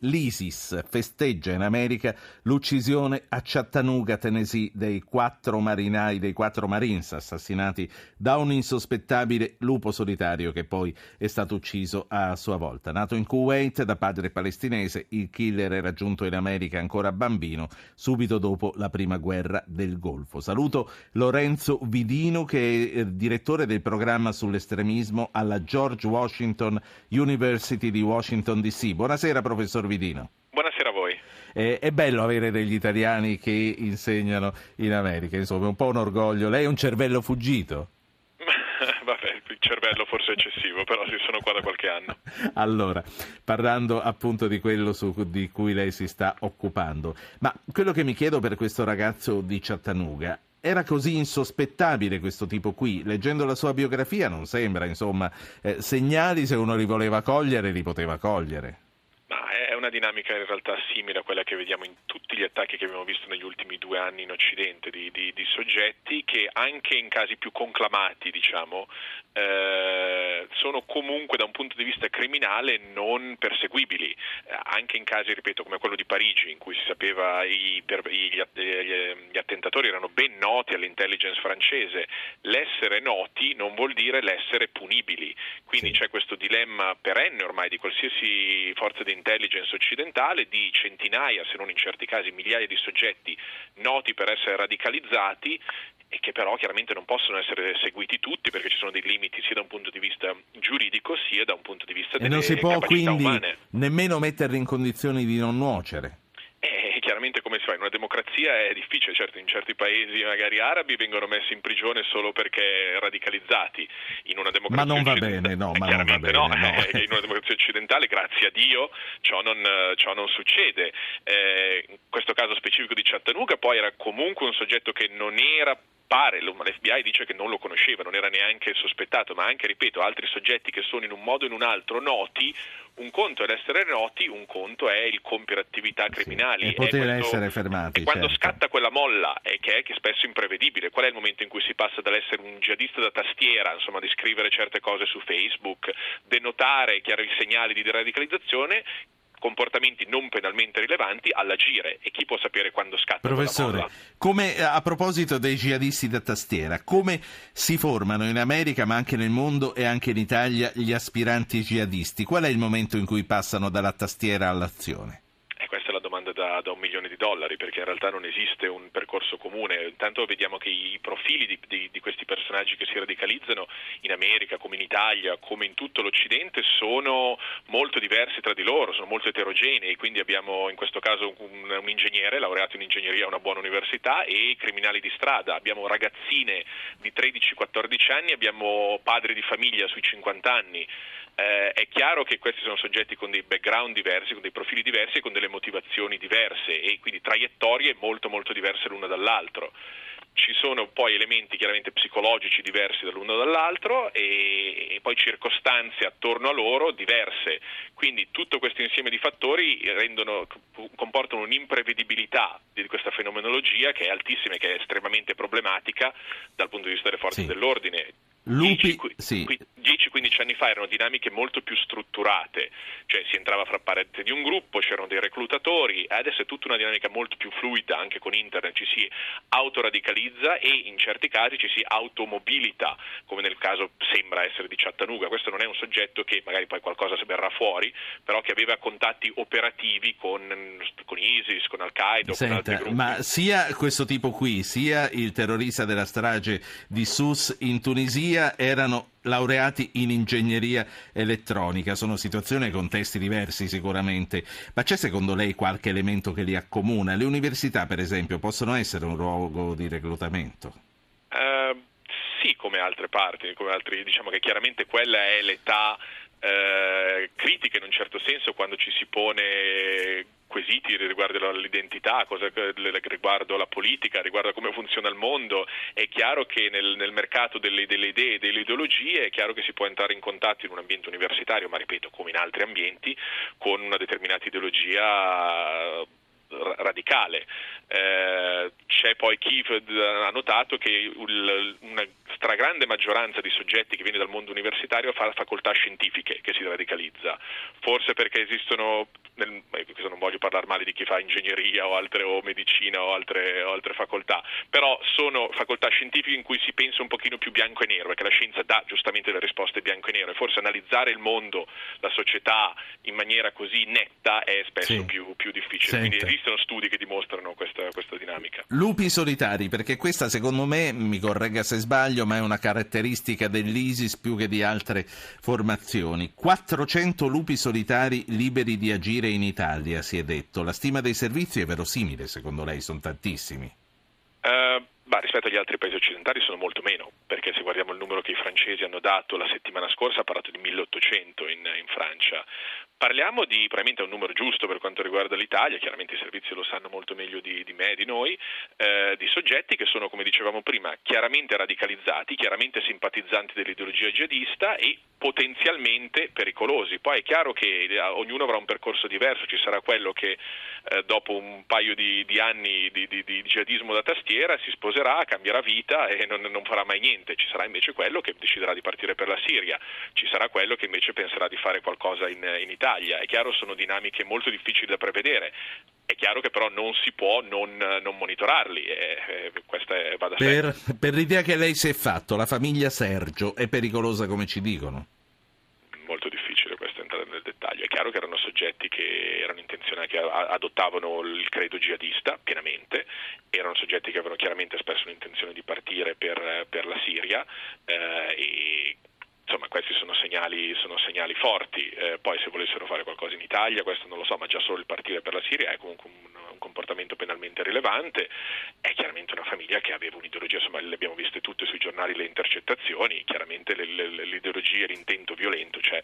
L'ISIS festeggia in America l'uccisione a Chattanooga, Tennessee, dei quattro marinai, dei quattro Marines assassinati da un insospettabile lupo solitario che poi è stato ucciso a sua volta. Nato in Kuwait da padre palestinese, il killer era giunto in America ancora bambino, subito dopo la prima guerra del Golfo. Saluto Lorenzo Vidino, che è direttore del programma sull'estremismo alla George Washington University di Washington DC. Buonasera, professor Vidino. Buonasera a voi. Eh, è bello avere degli italiani che insegnano in America, insomma, è un po' un orgoglio. Lei è un cervello fuggito? Vabbè, il cervello forse è eccessivo, però sì, sono qua da qualche anno. allora, parlando appunto di quello su, di cui lei si sta occupando, ma quello che mi chiedo per questo ragazzo di Chattanooga era così insospettabile questo tipo qui? Leggendo la sua biografia non sembra, insomma, eh, segnali se uno li voleva cogliere li poteva cogliere una dinamica in realtà simile a quella che vediamo in tutti gli attacchi che abbiamo visto negli ultimi due anni in Occidente di, di, di soggetti che anche in casi più conclamati diciamo, eh, sono comunque da un punto di vista criminale non perseguibili, eh, anche in casi, ripeto, come quello di Parigi, in cui si sapeva i, gli, gli, gli attentatori erano ben noti all'intelligence francese, l'essere noti non vuol dire l'essere punibili, quindi sì. c'è questo dilemma perenne ormai di qualsiasi forza di intelligence occidentale di centinaia, se non in certi casi migliaia di soggetti noti per essere radicalizzati e che però chiaramente non possono essere seguiti tutti perché ci sono dei limiti sia da un punto di vista giuridico sia da un punto di vista delle E non si può quindi umane. nemmeno metterli in condizioni di non nuocere chiaramente come si fa? In una democrazia è difficile, certo in certi paesi magari arabi vengono messi in prigione solo perché radicalizzati, in una democrazia ma non va bene, no, ma non va bene, no. no. in una democrazia occidentale, grazie a Dio, ciò non, ciò non succede. Eh, in questo caso specifico di Chattanooga poi era comunque un soggetto che non era pare, l'FBI dice che non lo conosceva, non era neanche sospettato, ma anche, ripeto, altri soggetti che sono in un modo o in un altro noti, un conto è l'essere noti, un conto è il compiere attività criminali. Sì, e poter questo, essere fermati. E quando certo. scatta quella molla, è che, è che spesso imprevedibile, qual è il momento in cui si passa dall'essere un jihadista da tastiera, insomma di scrivere certe cose su Facebook, denotare chiari segnali di deradicalizzazione, comportamenti non penalmente rilevanti all'agire e chi può sapere quando scatta Professore, come, eh, a proposito dei jihadisti da tastiera, come si formano in America ma anche nel mondo e anche in Italia gli aspiranti jihadisti? Qual è il momento in cui passano dalla tastiera all'azione? Da, un milione di dollari perché in realtà non esiste un percorso comune. Intanto vediamo che i profili di, di, di, questi personaggi che si radicalizzano in America, come in Italia, come in tutto l'Occidente, sono molto diversi tra di loro, sono molto eterogenei, quindi abbiamo in questo caso un, un ingegnere laureato in ingegneria a una buona università e criminali di strada, abbiamo ragazzine di 13-14 anni, abbiamo padri di famiglia sui 50 anni. Eh, è chiaro che questi sono soggetti con dei background diversi, con dei profili diversi e con delle motivazioni diverse e quindi traiettorie molto molto diverse l'una dall'altro. Ci sono poi elementi chiaramente psicologici diversi dall'uno dall'altro e, e poi circostanze attorno a loro diverse. Quindi tutto questo insieme di fattori rendono, comportano un'imprevedibilità di questa fenomenologia che è altissima e che è estremamente problematica dal punto di vista delle forze sì. dell'ordine. Lupi, 10, sì. 10-15 anni fa erano dinamiche molto più strutturate, cioè si entrava fra pareti di un gruppo, c'erano dei reclutatori, adesso è tutta una dinamica molto più fluida, anche con internet ci si autoradicalizza e in certi casi ci si automobilita, come nel caso sembra essere di Chattanooga, questo non è un soggetto che magari poi qualcosa si verrà fuori, però che aveva contatti operativi con, con ISIS, con Al-Qaeda, Senta, con altri gruppi. Ma sia questo tipo qui, sia il terrorista della strage di Sus in Tunisia erano laureati in ingegneria elettronica. Sono situazioni e contesti diversi sicuramente, ma c'è secondo lei qualche elemento che li accomuna? Le università, per esempio, possono essere un luogo di reclutamento? Uh, sì, come altre parti, come altri, diciamo che chiaramente quella è l'età eh, critica in un certo senso quando ci si pone quesiti riguardo all'identità, cosa, riguardo alla politica, riguardo a come funziona il mondo. È chiaro che nel, nel mercato delle, delle idee e delle ideologie è chiaro che si può entrare in contatto in un ambiente universitario, ma ripeto, come in altri ambienti, con una determinata ideologia radicale. Eh, c'è poi chi ha notato che una stragrande maggioranza di soggetti che viene dal mondo universitario fa facoltà scientifiche che si radicalizza, forse perché esistono, nel, non voglio parlare male di chi fa ingegneria o, altre, o medicina o altre, o altre, facoltà, però sono facoltà scientifiche in cui si pensa un pochino più bianco e nero, perché la scienza dà giustamente le risposte bianco e nero e forse analizzare il mondo, la società in maniera così netta è spesso sì. più, più, difficile, Senta. quindi esistono studi che dimostrano questa, questa dinamica. Lupi solitari, perché questa secondo me, mi corregga se sbaglio, ma è una caratteristica dell'ISIS più che di altre formazioni. 400 lupi solitari liberi di agire in Italia, si è detto. La stima dei servizi è verosimile, secondo lei? Sono tantissimi. Rispetto agli altri paesi occidentali sono molto meno, perché se guardiamo il numero che i francesi hanno dato la settimana scorsa ha parlato di 1800 in, in Francia. Parliamo di probabilmente un numero giusto per quanto riguarda l'Italia, chiaramente i servizi lo sanno molto meglio di, di me e di noi, eh, di soggetti che sono, come dicevamo prima, chiaramente radicalizzati, chiaramente simpatizzanti dell'ideologia jihadista e potenzialmente pericolosi. Poi è chiaro che eh, ognuno avrà un percorso diverso, ci sarà quello che eh, dopo un paio di, di anni di, di, jihadismo da tastiera si sposerà, cambierà vita e non, non, farà mai niente, ci sarà invece quello che deciderà di partire per la Siria, ci sarà quello che invece penserà di fare qualcosa in, in Italia. È chiaro sono dinamiche molto difficili da prevedere. È chiaro che però non si può non, non monitorarli, e, e per, per l'idea che lei si è fatto, la famiglia Sergio è pericolosa come ci dicono? Molto difficile questo entrare nel dettaglio. È chiaro che erano soggetti che erano intenzionati, adottavano il credo jihadista pienamente, erano soggetti che avevano chiaramente espresso l'intenzione di partire per, per la Siria eh, e insomma questi sono segnali, sono segnali forti, eh, poi se volessero fare qualcosa in Italia, questo non lo so, ma già solo il partire per la Siria è comunque un, un comportamento penalmente rilevante, è chiaramente una famiglia che aveva un'ideologia, insomma le abbiamo viste tutte sui giornali le intercettazioni, chiaramente le, le, l'ideologia e l'intento violento c'è.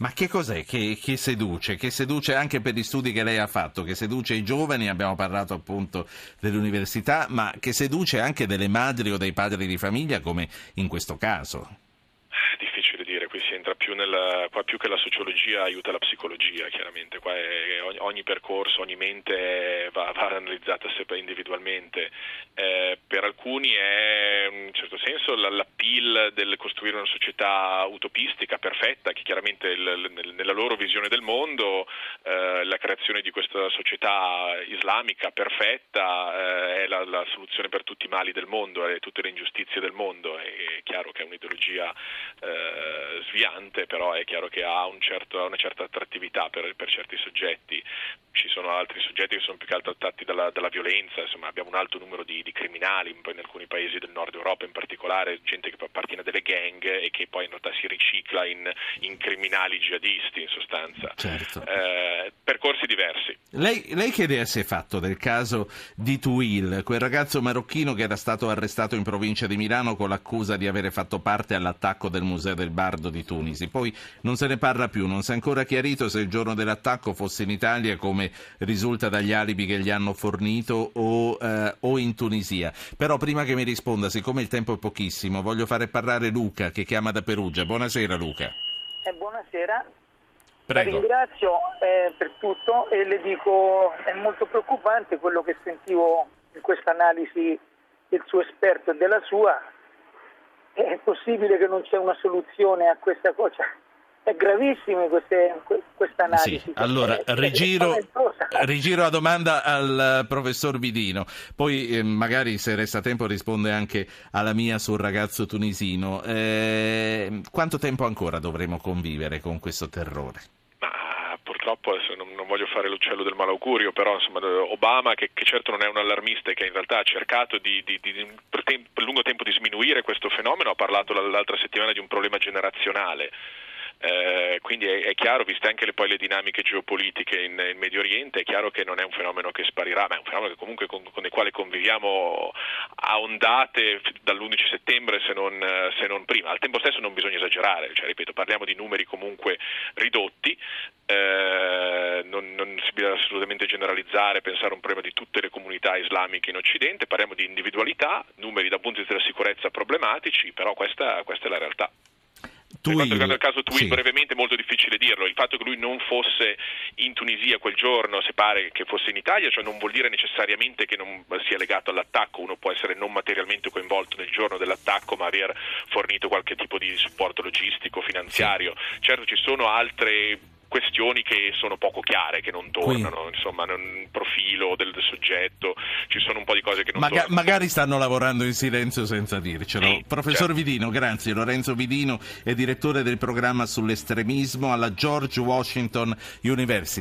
Ma che cos'è che, che, seduce? Che seduce anche per gli studi che lei ha fatto, che seduce i giovani, abbiamo parlato appunto dell'università, ma che seduce anche delle madri o dei padri di famiglia come in questo caso? più, nel, qua più che la sociologia aiuta la psicologia, chiaramente, qua è, ogni, ogni, percorso, ogni mente va, va analizzata individualmente. Eh, per alcuni è in un certo senso l'appeal del costruire una società utopistica, perfetta, che chiaramente il, nella loro visione del mondo eh, la creazione di questa società islamica perfetta eh, è la, la, soluzione per tutti i mali del mondo e tutte le ingiustizie del mondo. È chiaro che è un'ideologia eh, sviante però è chiaro che ha un certo, una certa attrattività per, per, certi soggetti. Ci sono altri soggetti che sono più che altro attratti dalla, dalla violenza, insomma abbiamo un alto numero di, di, criminali, in alcuni paesi del nord Europa in particolare, gente che appartiene a delle gang e che poi in realtà si ricicla in, in criminali jihadisti in sostanza. Certo. Eh, percorsi diversi. Lei, lei che idea si è fatto del caso di Tuil, quel ragazzo marocchino che era stato arrestato in provincia di Milano con l'accusa di avere fatto parte all'attacco del Museo del Bardo di Tunisi? poi non se ne parla più, non si è ancora chiarito se il giorno dell'attacco fosse in Italia come risulta dagli alibi che gli hanno fornito o, eh, o in Tunisia. Però prima che mi risponda, siccome il tempo è pochissimo, voglio fare parlare Luca che chiama da Perugia. Buonasera Luca. Eh, buonasera. Prego. La ringrazio eh, per tutto e le dico è molto preoccupante quello che sentivo in questa analisi del suo esperto e della sua è possibile che non c'è una soluzione a questa cosa? È gravissima questa analisi. Sì, allora rigiro, rigiro, la domanda al professor Vidino, poi eh, magari se resta tempo risponde anche alla mia sul ragazzo tunisino. Eh, quanto tempo ancora dovremo convivere con questo terrore? purtroppo non, non, voglio fare l'uccello del malaugurio, però insomma, Obama, che, che, certo non è un allarmista e che in realtà ha cercato di, di, di, per, tempo, per lungo tempo di sminuire questo fenomeno, ha parlato l'altra settimana di un problema generazionale. Eh, quindi è, è, chiaro, viste anche le, poi le dinamiche geopolitiche in, in, Medio Oriente, è chiaro che non è un fenomeno che sparirà, ma è un fenomeno che comunque con, con il quale conviviamo a ondate dall'11 settembre se non, se non, prima. Al tempo stesso non bisogna esagerare, cioè, ripeto, parliamo di numeri comunque ridotti, eh, non, non, si deve assolutamente generalizzare, pensare a un problema di tutte le comunità islamiche in Occidente, parliamo di individualità, numeri dal punto di vista della sicurezza problematici, però questa, questa è la realtà. Per quanto riguarda il caso Twill, sì. brevemente è molto difficile dirlo. Il fatto che lui non fosse in Tunisia quel giorno, se pare che fosse in Italia, cioè non vuol dire necessariamente che non sia legato all'attacco. Uno può essere non materialmente coinvolto nel giorno dell'attacco, ma aver fornito qualche tipo di supporto logistico, finanziario. Sì. Certo ci sono altre questioni che sono poco chiare, che non tornano, Quindi. insomma, il profilo del, del, soggetto, ci sono un po' di cose che non Maga- tornano. Magari stanno lavorando in silenzio senza dircelo. Sì, Professor certo. Vidino, grazie. Lorenzo Vidino è direttore del programma sull'estremismo alla George Washington University.